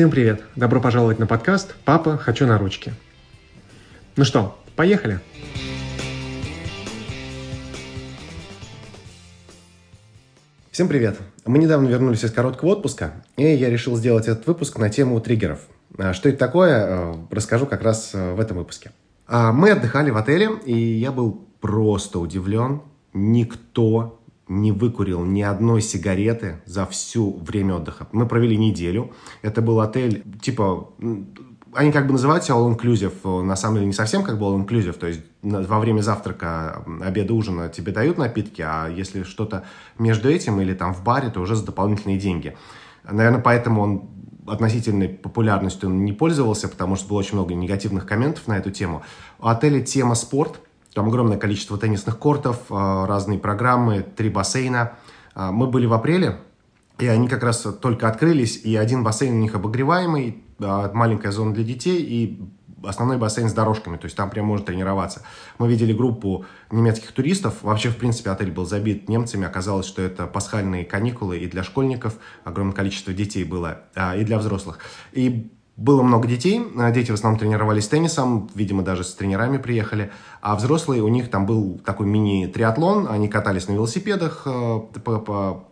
Всем привет! Добро пожаловать на подкаст «Папа, хочу на ручки». Ну что, поехали? Всем привет! Мы недавно вернулись из короткого отпуска, и я решил сделать этот выпуск на тему триггеров. А что это такое, э, расскажу как раз э, в этом выпуске. А, мы отдыхали в отеле, и я был просто удивлен. Никто не выкурил ни одной сигареты за всю время отдыха. Мы провели неделю. Это был отель, типа, они как бы называются all-inclusive, на самом деле не совсем как бы all-inclusive, то есть во время завтрака, обеда, ужина тебе дают напитки, а если что-то между этим или там в баре, то уже за дополнительные деньги. Наверное, поэтому он относительной популярностью не пользовался, потому что было очень много негативных комментов на эту тему. У отеля тема спорт, там огромное количество теннисных кортов, а, разные программы, три бассейна. А, мы были в апреле, и они как раз только открылись, и один бассейн у них обогреваемый, а, маленькая зона для детей, и основной бассейн с дорожками, то есть там прям можно тренироваться. Мы видели группу немецких туристов, вообще, в принципе, отель был забит немцами, оказалось, что это пасхальные каникулы и для школьников, огромное количество детей было, и для взрослых. И было много детей, дети в основном тренировались теннисом, видимо, даже с тренерами приехали, а взрослые, у них там был такой мини-триатлон, они катались на велосипедах э, по, по,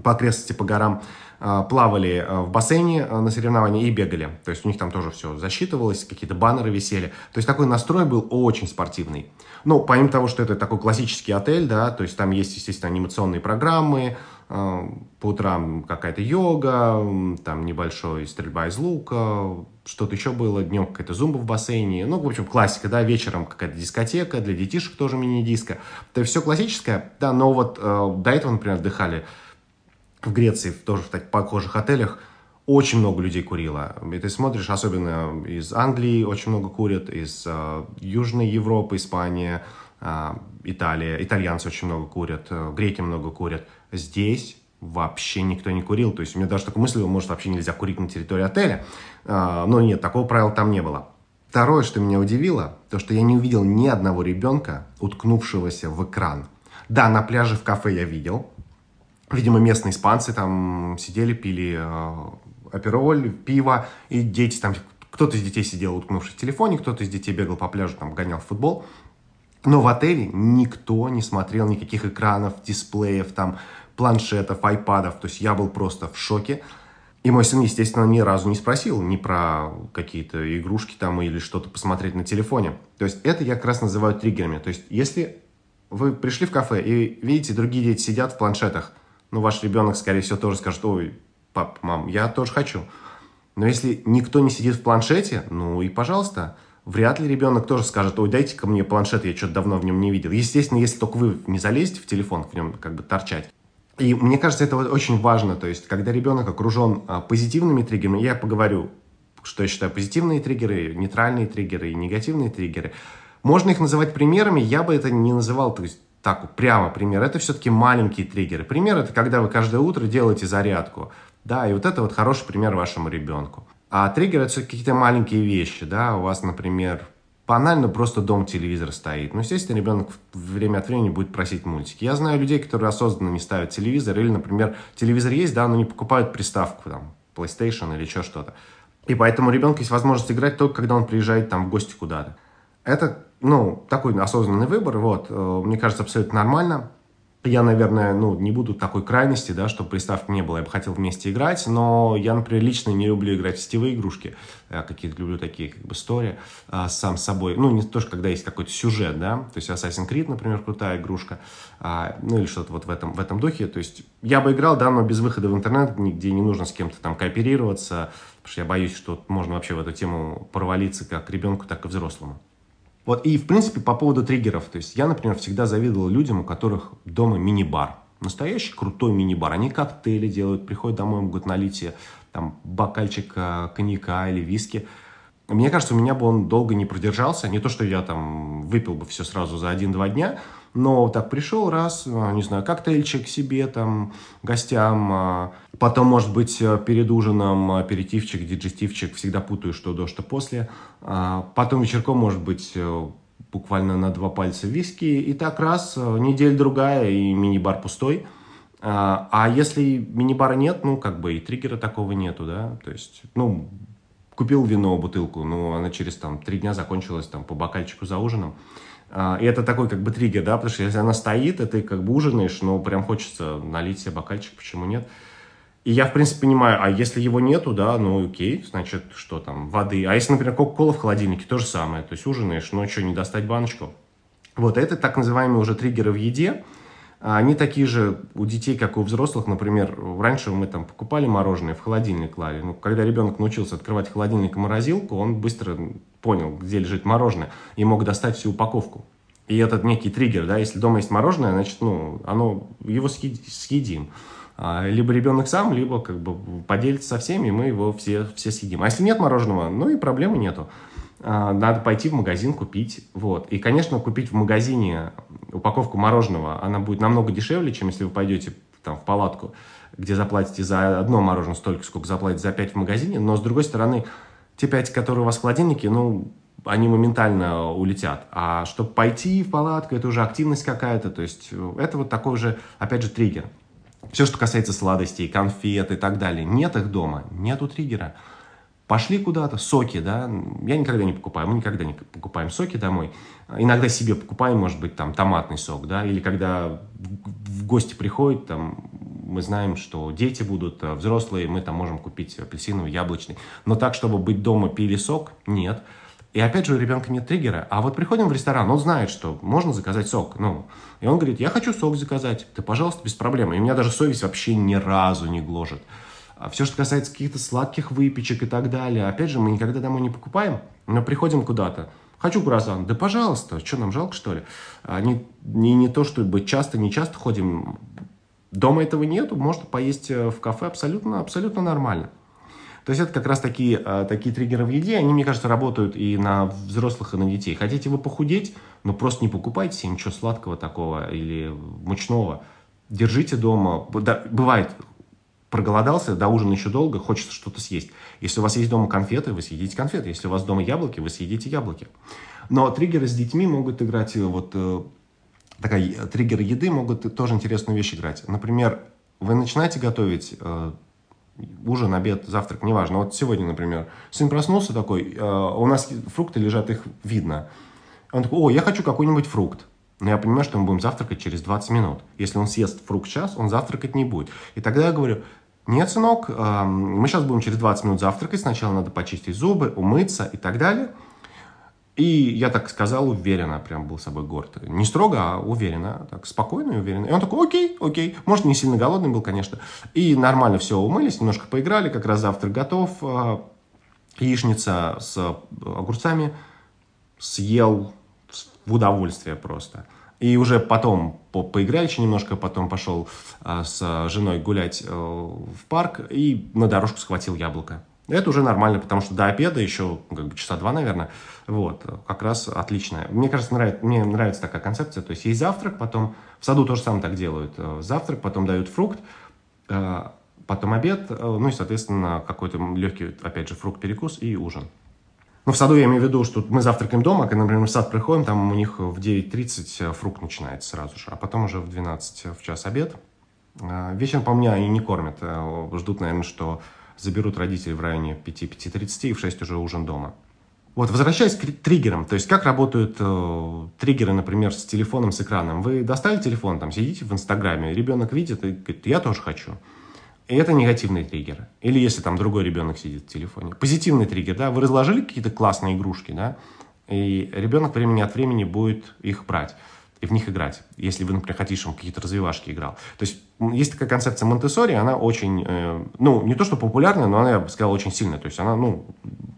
по окрестности, по горам, э, плавали э, в бассейне на соревновании и бегали. То есть у них там тоже все засчитывалось, какие-то баннеры висели. То есть такой настрой был очень спортивный. Ну, помимо того, что это такой классический отель, да, то есть там есть, естественно, анимационные программы, по утрам какая-то йога, там небольшой стрельба из лука, что-то еще было, днем какая-то зумба в бассейне, ну, в общем, классика, да, вечером какая-то дискотека, для детишек тоже мини-диско. Это все классическое, да, но вот э, до этого, например, отдыхали в Греции, тоже в таких похожих отелях, очень много людей курило. И ты смотришь, особенно из Англии очень много курят, из э, Южной Европы, Испания, э, Италия. Итальянцы очень много курят, э, греки много курят – Здесь вообще никто не курил. То есть у меня даже такая мысль, может, вообще нельзя курить на территории отеля. А, но нет, такого правила там не было. Второе, что меня удивило, то, что я не увидел ни одного ребенка, уткнувшегося в экран. Да, на пляже в кафе я видел. Видимо, местные испанцы там сидели, пили э, апероль, пиво, и дети там... Кто-то из детей сидел, уткнувшись в телефоне, кто-то из детей бегал по пляжу, там, гонял в футбол. Но в отеле никто не смотрел никаких экранов, дисплеев, там, планшетов, айпадов. То есть я был просто в шоке. И мой сын, естественно, ни разу не спросил ни про какие-то игрушки там или что-то посмотреть на телефоне. То есть это я как раз называю триггерами. То есть если вы пришли в кафе и видите, другие дети сидят в планшетах, ну, ваш ребенок, скорее всего, тоже скажет, ой, пап, мам, я тоже хочу. Но если никто не сидит в планшете, ну и пожалуйста, вряд ли ребенок тоже скажет, ой, дайте-ка мне планшет, я что-то давно в нем не видел. Естественно, если только вы не залезете в телефон, в нем как бы торчать. И мне кажется, это вот очень важно, то есть, когда ребенок окружен а, позитивными триггерами, я поговорю, что я считаю позитивные триггеры, нейтральные триггеры и негативные триггеры. Можно их называть примерами, я бы это не называл, то есть, так прямо пример. Это все-таки маленькие триггеры. Пример это когда вы каждое утро делаете зарядку. Да, и вот это вот хороший пример вашему ребенку. А триггер это какие-то маленькие вещи, да, у вас, например, банально просто дом телевизор стоит. Ну, естественно, ребенок время от времени будет просить мультики. Я знаю людей, которые осознанно не ставят телевизор, или, например, телевизор есть, да, но не покупают приставку, там, PlayStation или еще что-то. И поэтому у есть возможность играть только когда он приезжает там в гости куда-то. Это, ну, такой осознанный выбор, вот, э, мне кажется, абсолютно нормально. Я, наверное, ну, не буду такой крайности, да, чтобы приставки не было. Я бы хотел вместе играть, но я, например, лично не люблю играть в сетевые игрушки. Я какие-то люблю такие, как бы, истории а, сам с собой. Ну, не то, что когда есть какой-то сюжет, да, то есть Assassin's Creed, например, крутая игрушка, а, ну, или что-то вот в этом, в этом духе. То есть я бы играл, да, но без выхода в интернет, нигде не нужно с кем-то там кооперироваться, потому что я боюсь, что можно вообще в эту тему провалиться как ребенку, так и взрослому. Вот, и, в принципе, по поводу триггеров. То есть я, например, всегда завидовал людям, у которых дома мини-бар. Настоящий крутой мини-бар. Они коктейли делают, приходят домой, могут налить себе там бокальчик э, коньяка или виски. Мне кажется, у меня бы он долго не продержался. Не то, что я там выпил бы все сразу за один-два дня, но так пришел раз, а, не знаю, коктейльчик себе, там, гостям. А, потом, может быть, э, перед ужином аперитивчик, диджестивчик. Всегда путаю, что до, что после. А, потом вечерком, может быть, э, буквально на два пальца виски. И так раз, э, неделя другая, и мини-бар пустой. А, а если мини-бара нет, ну, как бы и триггера такого нету, да, то есть, ну, купил вино, бутылку, ну, она через там три дня закончилась там по бокальчику за ужином. А, и это такой как бы триггер, да, потому что если она стоит, и ты как бы ужинаешь, ну, прям хочется налить себе бокальчик, почему нет? И я, в принципе, понимаю, а если его нету, да, ну окей, значит, что там, воды. А если, например, кока-кола в холодильнике, то же самое. То есть ужинаешь, ну что, не достать баночку? Вот, это так называемые уже триггеры в еде. А они такие же у детей, как и у взрослых. Например, раньше мы там покупали мороженое, в холодильник клали. Ну, когда ребенок научился открывать холодильник и морозилку, он быстро понял, где лежит мороженое, и мог достать всю упаковку. И этот некий триггер, да, если дома есть мороженое, значит, ну, оно, его съедим. А, либо ребенок сам, либо как бы поделится со всеми, и мы его все, все съедим. А если нет мороженого, ну и проблемы нету. А, надо пойти в магазин купить. Вот. И, конечно, купить в магазине упаковку мороженого, она будет намного дешевле, чем если вы пойдете там, в палатку, где заплатите за одно мороженое столько, сколько заплатите за пять в магазине. Но, с другой стороны, те пять, которые у вас в холодильнике, ну, они моментально улетят. А чтобы пойти в палатку, это уже активность какая-то. То есть это вот такой же, опять же, триггер. Все, что касается сладостей, конфет и так далее. Нет их дома, нету триггера. Пошли куда-то, соки, да, я никогда не покупаю, мы никогда не покупаем соки домой. Иногда себе покупаем, может быть, там томатный сок, да, или когда в гости приходят, там, мы знаем, что дети будут э, взрослые, мы там можем купить апельсиновый, яблочный. Но так, чтобы быть дома, пили сок, нет. И опять же, у ребенка нет триггера. А вот приходим в ресторан, он знает, что можно заказать сок. Ну, и он говорит, я хочу сок заказать. Ты, пожалуйста, без проблем. И у меня даже совесть вообще ни разу не гложет. А все, что касается каких-то сладких выпечек и так далее, опять же, мы никогда домой не покупаем, но приходим куда-то. Хочу круассан. Да пожалуйста, что нам жалко, что ли? Они не, не то, чтобы часто, не часто ходим. Дома этого нету, можно поесть э, в кафе абсолютно, абсолютно нормально. То есть это как раз такие, э, такие триггеры в еде, они, мне кажется, работают и на взрослых, и на детей. Хотите вы похудеть, но просто не покупайте себе ничего сладкого такого или мучного. Держите дома. Да, бывает, проголодался, до ужина еще долго, хочется что-то съесть. Если у вас есть дома конфеты, вы съедите конфеты. Если у вас дома яблоки, вы съедите яблоки. Но триггеры с детьми могут играть, э, вот э, такая, э, триггеры еды могут тоже интересную вещь играть. Например, вы начинаете готовить ужин, обед, завтрак, неважно. Вот сегодня, например, сын проснулся такой, у нас фрукты лежат, их видно. Он такой, о, я хочу какой-нибудь фрукт. Но я понимаю, что мы будем завтракать через 20 минут. Если он съест фрукт сейчас, он завтракать не будет. И тогда я говорю, нет, сынок, мы сейчас будем через 20 минут завтракать, сначала надо почистить зубы, умыться и так далее. И я так сказал уверенно, прям был собой горд. Не строго, а уверенно, так спокойно и уверенно. И он такой, окей, окей. Может, не сильно голодный был, конечно. И нормально все умылись, немножко поиграли, как раз завтрак готов. А, яичница с огурцами. Съел в удовольствие просто. И уже потом по поиграли еще немножко, потом пошел а, с женой гулять а, в парк и на дорожку схватил яблоко. Это уже нормально, потому что до обеда еще как бы часа два, наверное. Вот, как раз отлично. Мне кажется, нравится, мне нравится такая концепция. То есть есть завтрак, потом в саду тоже самое так делают. Э, завтрак, потом дают фрукт, э, потом обед, ну и, соответственно, какой-то легкий, опять же, фрукт-перекус и ужин. Ну, в саду я имею в виду, что мы завтракаем дома, когда, например, в сад приходим, там у них в 9.30 фрукт начинается сразу же, а потом уже в 12 в час обед. А, вечером, по мне, они не кормят. Э, ждут, наверное, что заберут родители в районе 5-5.30 и в 6 уже ужин дома. Вот, возвращаясь к триггерам, то есть как работают э, триггеры, например, с телефоном, с экраном. Вы достали телефон, там, сидите в Инстаграме, ребенок видит и говорит, я тоже хочу. Это негативный триггер. Или если там другой ребенок сидит в телефоне. Позитивный триггер, да, вы разложили какие-то классные игрушки, да, и ребенок времени от времени будет их брать и в них играть, если вы, например, хотите, чтобы какие-то развивашки играл. То есть есть такая концепция монте она очень, э, ну, не то что популярная, но она, я бы сказал, очень сильная. То есть она, ну,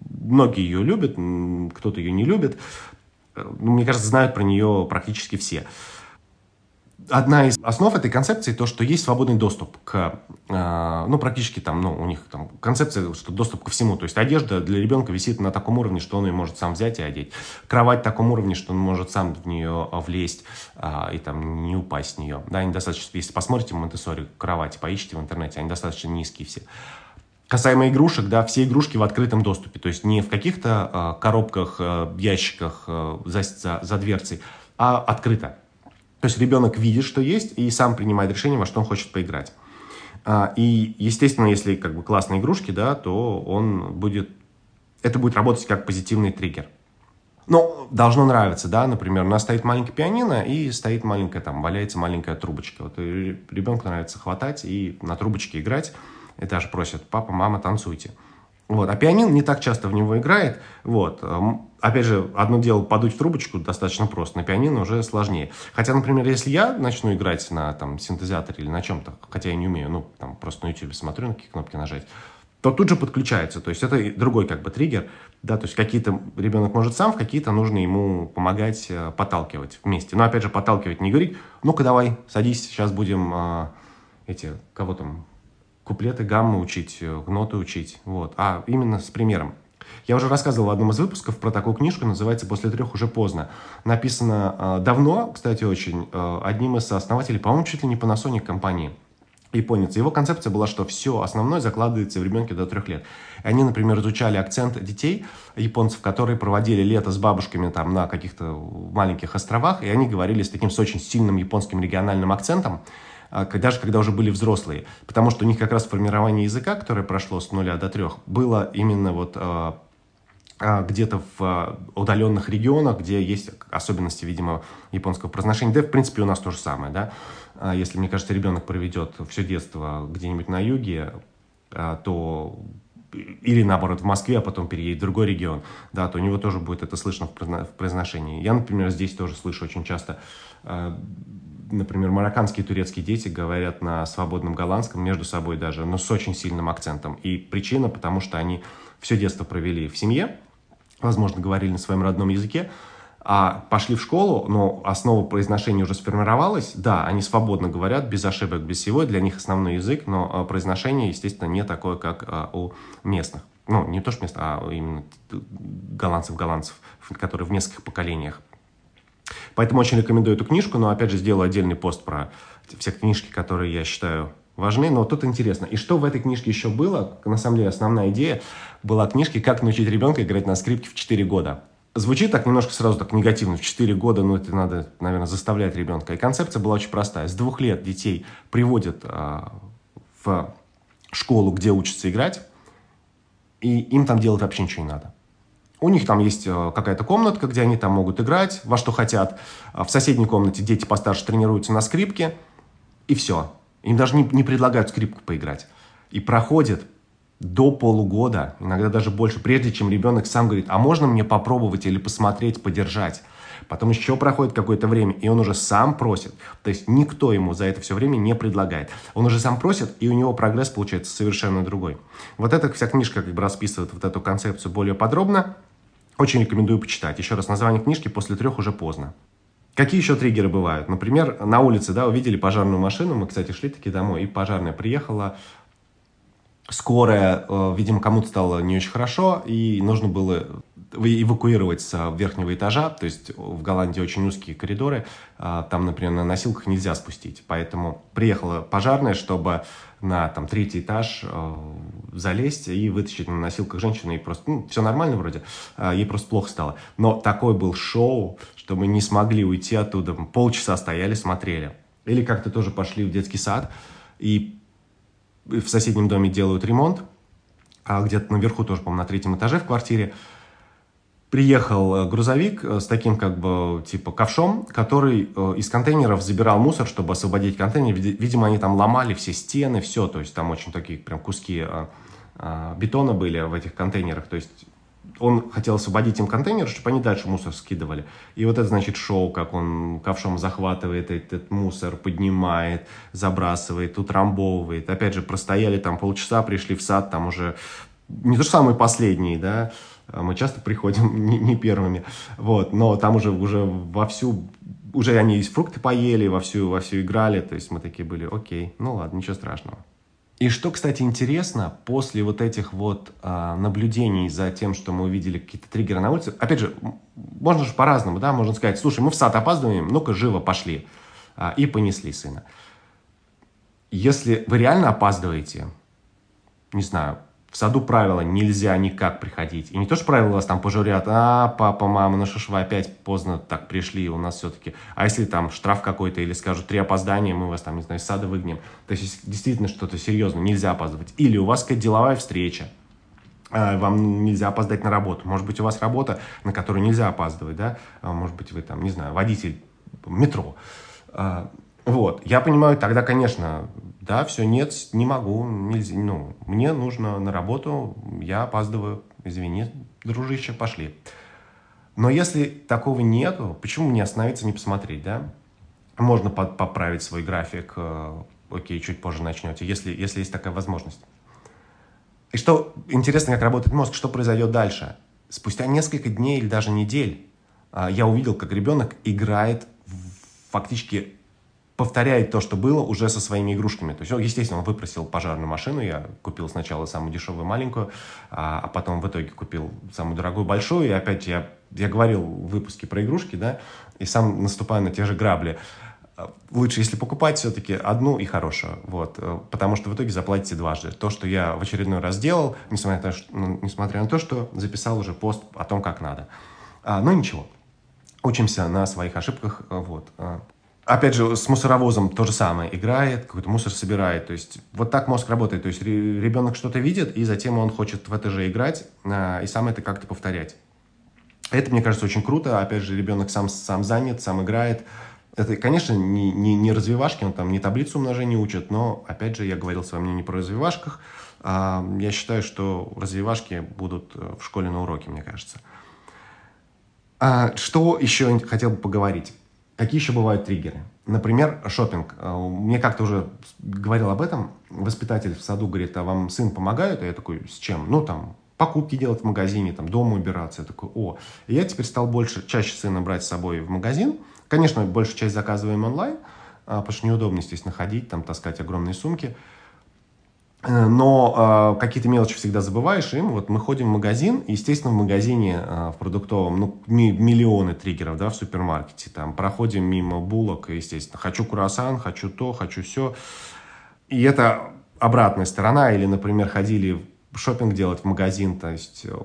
многие ее любят, кто-то ее не любит. Э, ну, мне кажется, знают про нее практически все одна из основ этой концепции то, что есть свободный доступ к, э, ну, практически там, ну, у них там концепция, что доступ ко всему. То есть одежда для ребенка висит на таком уровне, что он ее может сам взять и одеть. Кровать в таком уровне, что он может сам в нее влезть э, и там не упасть с нее. Да, они достаточно, если посмотрите монте кровати, поищите в интернете, они достаточно низкие все. Касаемо игрушек, да, все игрушки в открытом доступе, то есть не в каких-то э, коробках, э, ящиках э, за, за, за дверцей, а открыто. То есть ребенок видит, что есть, и сам принимает решение, во что он хочет поиграть. А, и, естественно, если как бы классные игрушки, да, то он будет, это будет работать как позитивный триггер. Но должно нравиться, да, например, у нас стоит маленький пианино и стоит маленькая, там, валяется маленькая трубочка. Вот ребенку нравится хватать и на трубочке играть, и даже просят, папа, мама, танцуйте. Вот. А пианино не так часто в него играет. Вот. Опять же, одно дело подуть в трубочку достаточно просто, на пианино уже сложнее. Хотя, например, если я начну играть на там, синтезаторе или на чем-то, хотя я не умею, ну, там, просто на YouTube смотрю, на какие кнопки нажать, то тут же подключается. То есть это другой как бы триггер. Да, то есть какие-то ребенок может сам, в какие-то нужно ему помогать, э, подталкивать вместе. Но опять же, подталкивать не говорить, ну-ка давай, садись, сейчас будем э, эти, кого там, куплеты, гаммы учить, э, ноты учить. Вот. А именно с примером. Я уже рассказывал в одном из выпусков про такую книжку, называется «После трех уже поздно». Написано э, давно, кстати, очень, э, одним из основателей, по-моему, чуть ли не Panasonic компании, японец. Его концепция была, что все основное закладывается в ребенке до трех лет. И они, например, изучали акцент детей, японцев, которые проводили лето с бабушками там на каких-то маленьких островах, и они говорили с таким с очень сильным японским региональным акцентом, даже когда уже были взрослые. Потому что у них как раз формирование языка, которое прошло с нуля до трех, было именно вот а, а, где-то в удаленных регионах, где есть особенности, видимо, японского произношения. Да, в принципе, у нас то же самое, да. Если, мне кажется, ребенок проведет все детство где-нибудь на юге, то или наоборот в Москве, а потом переедет в другой регион, да, то у него тоже будет это слышно в произношении. Я, например, здесь тоже слышу очень часто например, марокканские и турецкие дети говорят на свободном голландском между собой даже, но с очень сильным акцентом. И причина, потому что они все детство провели в семье, возможно, говорили на своем родном языке, а пошли в школу, но основа произношения уже сформировалась. Да, они свободно говорят, без ошибок, без всего, для них основной язык, но а, произношение, естественно, не такое, как а, у местных. Ну, не то, что местных, а именно голландцев-голландцев, которые в нескольких поколениях Поэтому очень рекомендую эту книжку, но опять же сделаю отдельный пост про все книжки, которые я считаю важны. Но тут интересно. И что в этой книжке еще было? На самом деле основная идея была книжки «Как научить ребенка играть на скрипке в 4 года». Звучит так немножко сразу так негативно. В 4 года, ну, это надо, наверное, заставлять ребенка. И концепция была очень простая. С двух лет детей приводят а, в школу, где учатся играть, и им там делать вообще ничего не надо. У них там есть э, какая-то комнатка, где они там могут играть во что хотят. В соседней комнате дети постарше тренируются на скрипке, и все. Им даже не, не предлагают скрипку поиграть. И проходит до полугода, иногда даже больше, прежде чем ребенок сам говорит, а можно мне попробовать или посмотреть, подержать. Потом еще проходит какое-то время, и он уже сам просит. То есть никто ему за это все время не предлагает. Он уже сам просит, и у него прогресс получается совершенно другой. Вот эта вся книжка как бы расписывает вот эту концепцию более подробно. Очень рекомендую почитать. Еще раз, название книжки «После трех уже поздно». Какие еще триггеры бывают? Например, на улице, да, увидели пожарную машину, мы, кстати, шли таки домой, и пожарная приехала, скорая, э, видимо, кому-то стало не очень хорошо, и нужно было эвакуировать с верхнего этажа, то есть в Голландии очень узкие коридоры, а, там, например, на носилках нельзя спустить, поэтому приехала пожарная, чтобы на там, третий этаж э, залезть и вытащить на носилках женщину, и просто, ну, все нормально вроде, э, ей просто плохо стало. Но такой был шоу, что мы не смогли уйти оттуда, полчаса стояли, смотрели. Или как-то тоже пошли в детский сад, и в соседнем доме делают ремонт, а где-то наверху тоже, по-моему, на третьем этаже в квартире, приехал э, грузовик э, с таким как бы типа ковшом, который э, из контейнеров забирал мусор, чтобы освободить контейнер. Видимо, они там ломали все стены, все, то есть там очень такие прям куски бетона были в этих контейнерах, то есть он хотел освободить им контейнер, чтобы они дальше мусор скидывали. И вот это, значит, шоу, как он ковшом захватывает этот мусор, поднимает, забрасывает, утрамбовывает. Опять же, простояли там полчаса, пришли в сад, там уже не то же самое последние, да, мы часто приходим не, не первыми, вот, но там уже, уже вовсю, уже они из фрукты поели, вовсю, вовсю играли, то есть мы такие были, окей, ну ладно, ничего страшного. И что, кстати, интересно, после вот этих вот а, наблюдений за тем, что мы увидели какие-то триггеры на улице, опять же, можно же по-разному, да, можно сказать, слушай, мы в сад опаздываем, ну-ка, живо, пошли, а, и понесли сына. Если вы реально опаздываете, не знаю, В саду правила нельзя никак приходить. И не то, что правила вас там пожурят, а, папа, мама, ну что ж вы опять поздно так пришли, у нас все-таки... А если там штраф какой-то или скажут три опоздания, мы вас там, не знаю, из сада выгнем. То есть действительно что-то серьезное, нельзя опаздывать. Или у вас какая-то деловая встреча, а, вам нельзя опоздать на работу. Может быть, у вас работа, на которую нельзя опаздывать, да? А, может быть, вы там, не знаю, водитель метро. А, вот, я понимаю, тогда, конечно, да, все, нет, не могу, нельзя, ну, мне нужно на работу, я опаздываю, извини, дружище, пошли. Но если такого нету, почему не остановиться, не посмотреть, да? Можно под, поправить свой график, э, окей, чуть позже начнете, если, если есть такая возможность. И что интересно, как работает мозг, что произойдет дальше? Спустя несколько дней или даже недель а, я увидел, как ребенок играет фактически повторяет то, что было уже со своими игрушками. То есть, естественно, он выпросил пожарную машину, я купил сначала самую дешевую маленькую, а, а потом в итоге купил самую дорогую большую, и опять я, я говорил в выпуске про игрушки, да, и сам наступаю на те же грабли. Лучше, если покупать все-таки одну и хорошую, вот, э, потому что в итоге заплатите дважды. То, что я в очередной раз делал, несмотря на то, что, ну, несмотря на то, что записал уже пост о том, как надо. А, но ничего, учимся на своих ошибках, вот. Опять же, с мусоровозом то же самое. Играет, какой-то мусор собирает. То есть вот так мозг работает. То есть ребенок что-то видит, и затем он хочет в это же играть, а, и сам это как-то повторять. Это, мне кажется, очень круто. Опять же, ребенок сам, сам занят, сам играет. Это, конечно, не, не, не развивашки, он там не таблицу умножения учит, но, опять же, я говорил с вами не про развивашках. А, я считаю, что развивашки будут э, в школе на уроке, мне кажется. А, что еще хотел бы поговорить? Какие еще бывают триггеры? Например, шопинг. Э, мне как-то уже говорил об этом. Воспитатель в саду говорит, а вам сын помогает? А я такой, с чем? Ну, там, покупки делать в магазине, там, дома убираться. Я такой, о. И я теперь стал больше, чаще сына брать с собой в магазин. Конечно, большую часть заказываем онлайн, а, потому что неудобно, естественно, ходить, там, таскать огромные сумки. Э, но э, какие-то мелочи всегда забываешь, и вот мы ходим в магазин, естественно, в магазине э, в продуктовом, ну, миллионы триггеров, да, в супермаркете, там, проходим мимо булок, естественно, хочу круассан, хочу то, хочу все, и это обратная сторона, или, например, ходили шопинг делать в магазин, то есть, э,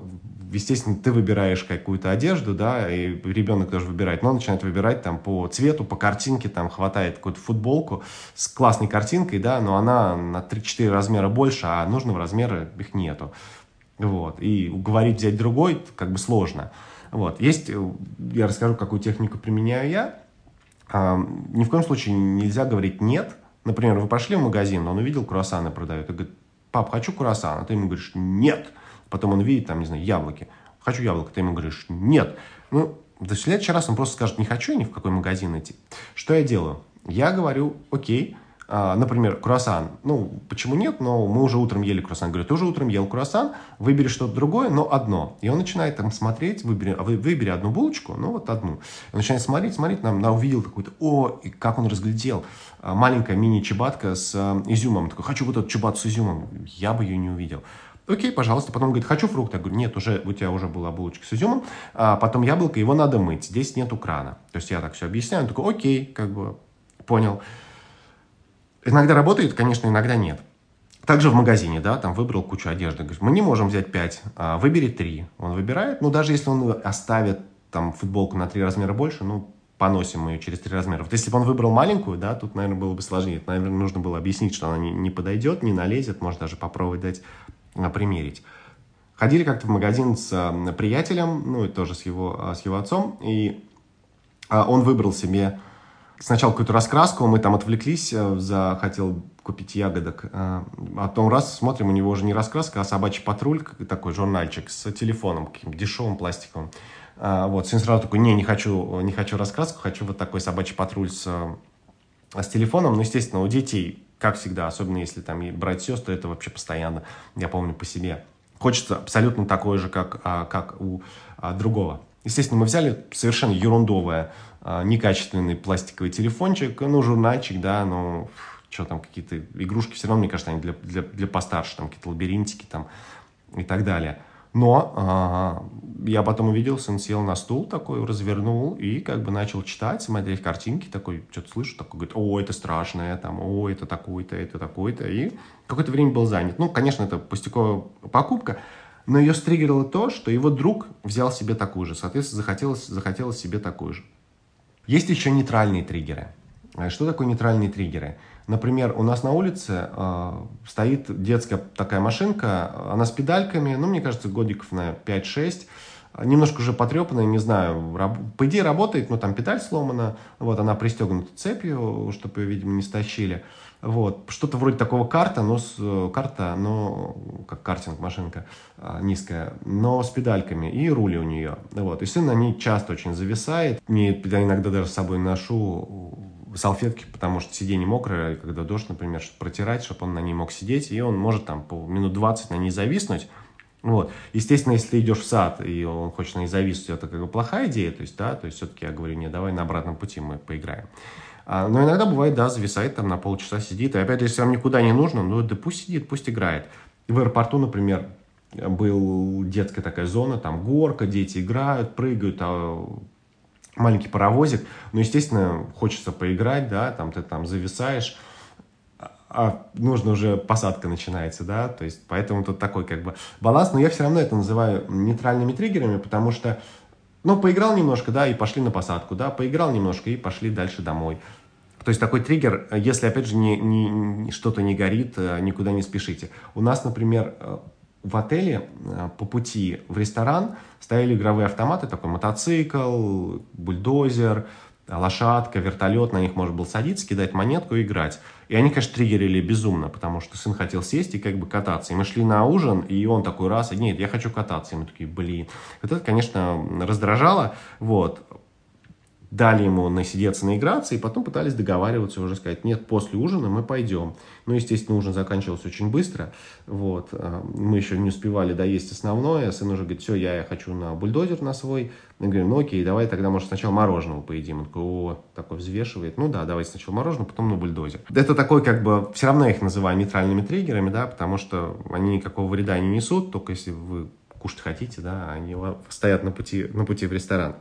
естественно, ты выбираешь какую-то одежду, да, и ребенок тоже выбирает, но он начинает выбирать там по цвету, по картинке, там хватает какую-то футболку с классной картинкой, да, но она на 3-4 размера больше, а нужного размера их нету. Вот, и уговорить взять другой как бы сложно. Вот, есть, э, я расскажу, какую технику применяю я. Ни в коем случае нельзя говорить «нет». Например, вы пошли в магазин, он увидел круассаны продают, и говорит, пап, хочу круассан, а ты ему говоришь, нет. Потом он видит, там, не знаю, яблоки. Хочу яблоко, ты ему говоришь, нет. Ну, в следующий раз он просто скажет, не хочу ни в какой магазин идти. Что я делаю? Я говорю, окей, например, круассан. Ну, почему нет, но мы уже утром ели круассан. Говорю, ты уже утром ел круассан, выбери что-то другое, но одно. И он начинает там смотреть, выбери, вы, выбери одну булочку, ну вот одну. Он начинает смотреть, смотреть, нам, на увидел какую-то, о, и как он разглядел. А, маленькая мини-чебатка с а, изюмом. Такой, хочу вот эту чебату с изюмом. Я бы ее не увидел. Окей, пожалуйста. Потом говорит, хочу фрукт. Я говорю, нет, уже у тебя уже была булочка с изюмом. А потом яблоко, его надо мыть. Здесь нету крана. То есть я так все объясняю. Он такой, окей, как бы понял. Иногда работает, конечно, иногда нет. Также в магазине, да, там выбрал кучу одежды. Говорит, мы не можем взять 5, а выбери 3. Он выбирает, ну, даже если он оставит там футболку на 3 размера больше, ну, поносим ее через 3 размера. Вот если бы он выбрал маленькую, да, тут, наверное, было бы сложнее. Наверное, нужно было объяснить, что она не, не подойдет, не налезет, может даже попробовать дать а, примерить. Ходили как-то в магазин с а, приятелем, ну, и тоже с его, а, с его отцом, и а, он выбрал себе сначала какую-то раскраску, мы там отвлеклись, э, за, хотел купить ягодок, а потом раз смотрим, у него уже не раскраска, а собачий патруль, такой журнальчик с телефоном, каким-то дешевым пластиковым. А, вот, сын сразу такой, не, не хочу, не хочу раскраску, хочу вот такой собачий патруль с, с телефоном. Ну, естественно, у детей, как всегда, особенно если там и брать сестры, это вообще постоянно, я помню по себе. Хочется абсолютно такое же, как, как у другого. Естественно, мы взяли совершенно ерундовое а, некачественный пластиковый телефончик, ну, журнальчик, да, но что там, какие-то игрушки, все равно, мне кажется, они для, для, для постарше, там какие-то лабиринтики там и так далее. Но а, я потом увидел, сын сел на стул такой, развернул и как бы начал читать, смотреть картинки, такой, что-то слышу, такой, говорит, о, это страшное, там, о, это такой-то, это такой-то, и какое-то время был занят. Ну, конечно, это пустяковая покупка, но ее стригерило то, что его друг взял себе такую же, соответственно, захотелось, захотелось себе такую же. Есть еще нейтральные триггеры. А что такое нейтральные триггеры? Например, у нас на улице э, стоит детская такая машинка, она с педальками, ну, мне кажется, годиков на 5-6, немножко уже потрепанная, не знаю, раб, по идее работает, но там педаль сломана, вот, она пристегнута цепью, чтобы ее, видимо, не стащили. Вот, что-то вроде такого карта, но с, карта, но как картинг машинка а, низкая, но с педальками и рули у нее. Вот, и сын на ней часто очень зависает. Не, я иногда даже с собой ношу салфетки, потому что сиденье мокрое, когда дождь, например, протирать, чтобы он на ней мог сидеть, и он может там по минут 20 на ней зависнуть. Вот. Естественно, если идешь в сад, и он хочет на ней зависнуть, это как бы плохая идея, то есть, да, то есть все-таки я говорю, не, давай на обратном пути мы поиграем. А, но иногда бывает, да, зависает там на полчаса, сидит, и опять, если вам никуда не нужно, ну, да пусть сидит, пусть играет. В аэропорту, например, был детская такая зона, там горка, дети играют, прыгают, а маленький паровозик, но, естественно, хочется поиграть, да, там ты там зависаешь, а нужно уже посадка начинается, да, то есть поэтому тут такой как бы баланс, но я все равно это называю нейтральными триггерами, потому что, ну, поиграл немножко, да, и пошли на посадку, да, поиграл немножко и пошли дальше домой. То есть такой триггер, если, опять же, не, не, что-то не горит, э, никуда не спешите. У нас, например, э, в отеле э, по пути в ресторан стояли игровые автоматы, такой мотоцикл, бульдозер, лошадка, вертолет, на них можно было садиться, кидать монетку и играть. И они, конечно, триггерили безумно, потому что сын хотел сесть и как бы кататься. И мы шли на ужин, и он такой раз, нет, я хочу кататься. И мы такие, блин. Вот это, конечно, раздражало. Вот дали ему насидеться, наиграться, и потом пытались договариваться уже сказать, нет, после ужина мы пойдем. Ну, естественно, ужин заканчивался очень быстро, вот, а, мы еще не успевали доесть основное, сын уже говорит, все, я хочу на бульдозер на свой, я говорю, ну окей, давай тогда, может, сначала мороженого поедим. Он такой, о, такой взвешивает, ну да, давайте сначала мороженое, потом на бульдозер. Это такой, как бы, все равно я их называю нейтральными триггерами, да, потому что они никакого вреда не несут, только если вы кушать хотите, да, они стоят на пути, на пути в ресторан.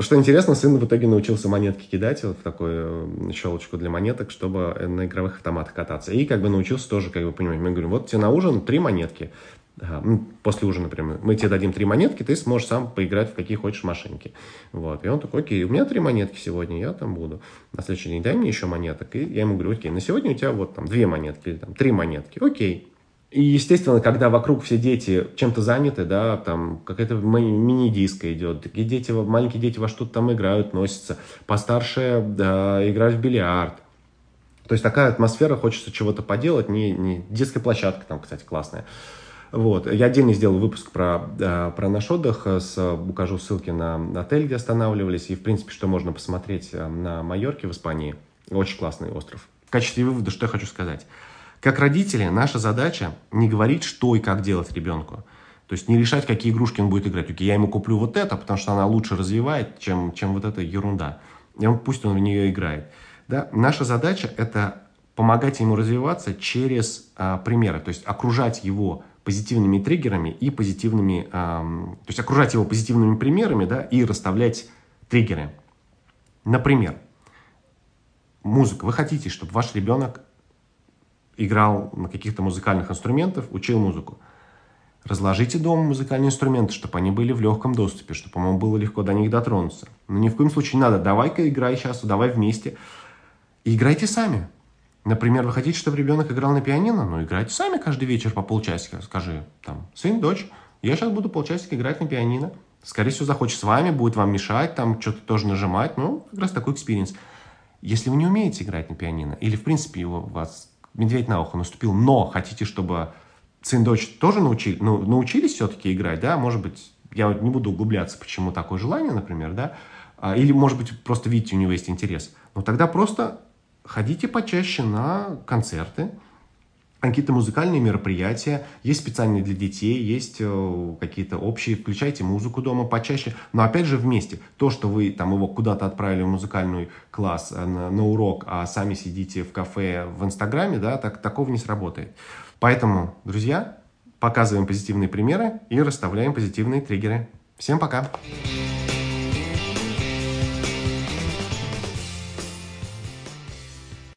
Что интересно, сын в итоге научился монетки кидать вот в такую щелочку для монеток, чтобы на игровых автоматах кататься. И как бы научился тоже, как бы понимать, мы говорим, вот тебе на ужин три монетки. После ужина, например, мы тебе дадим три монетки, ты сможешь сам поиграть в какие хочешь машинки. Вот. И он такой, окей, у меня три монетки сегодня, я там буду. На следующий день дай мне еще монеток. И я ему говорю, окей, на сегодня у тебя вот там две монетки или там три монетки. Окей, и, естественно, когда вокруг все дети чем-то заняты, да, там какая-то мини-диска идет, такие дети, маленькие дети во что-то там играют, носятся, постарше да, играют в бильярд. То есть такая атмосфера, хочется чего-то поделать, не, не детская площадка там, кстати, классная. Вот. Я отдельно сделал выпуск про, про наш отдых, с, укажу ссылки на отель, где останавливались, и, в принципе, что можно посмотреть э, на Майорке в Испании. Очень классный остров. В качестве вывода, что я хочу сказать. Как родители, наша задача не говорить, что и как делать ребенку. То есть не решать, какие игрушки он будет играть. Окей, я ему куплю вот это, потому что она лучше развивает, чем, чем вот эта ерунда. И он, пусть он в нее играет. Да? Наша задача – это помогать ему развиваться через а, примеры, то есть окружать его позитивными триггерами и позитивными, а, то есть окружать его позитивными примерами, да, и расставлять триггеры. Например, музыка. Вы хотите, чтобы ваш ребенок играл на каких-то музыкальных инструментах, учил музыку. Разложите дома музыкальные инструменты, чтобы они были в легком доступе, чтобы ему было легко до них дотронуться. Но ни в коем случае не надо. Давай-ка играй сейчас, давай вместе. И играйте сами. Например, вы хотите, чтобы ребенок играл на пианино? Ну, играйте сами каждый вечер по полчасика. Скажи, там, сын, дочь, я сейчас буду полчасика играть на пианино. Скорее всего, захочет с вами, будет вам мешать, там, что-то тоже нажимать. Ну, как раз такой experience. Если вы не умеете играть на пианино, или, в принципе, у вас медведь на ухо наступил, но хотите, чтобы сын дочь тоже научили, ну, научились все-таки играть, да, может быть, я не буду углубляться, почему такое желание, например, да, а, или, может быть, просто видите, у него есть интерес, но тогда просто ходите почаще на концерты, какие-то музыкальные мероприятия, есть специальные для детей, есть э, какие-то общие, включайте музыку дома почаще, но опять же вместе. То, что вы там его куда-то отправили в музыкальный класс э, на, на урок, а сами сидите в кафе в Инстаграме, да, так, такого не сработает. Поэтому, друзья, показываем позитивные примеры и расставляем позитивные триггеры. Всем пока!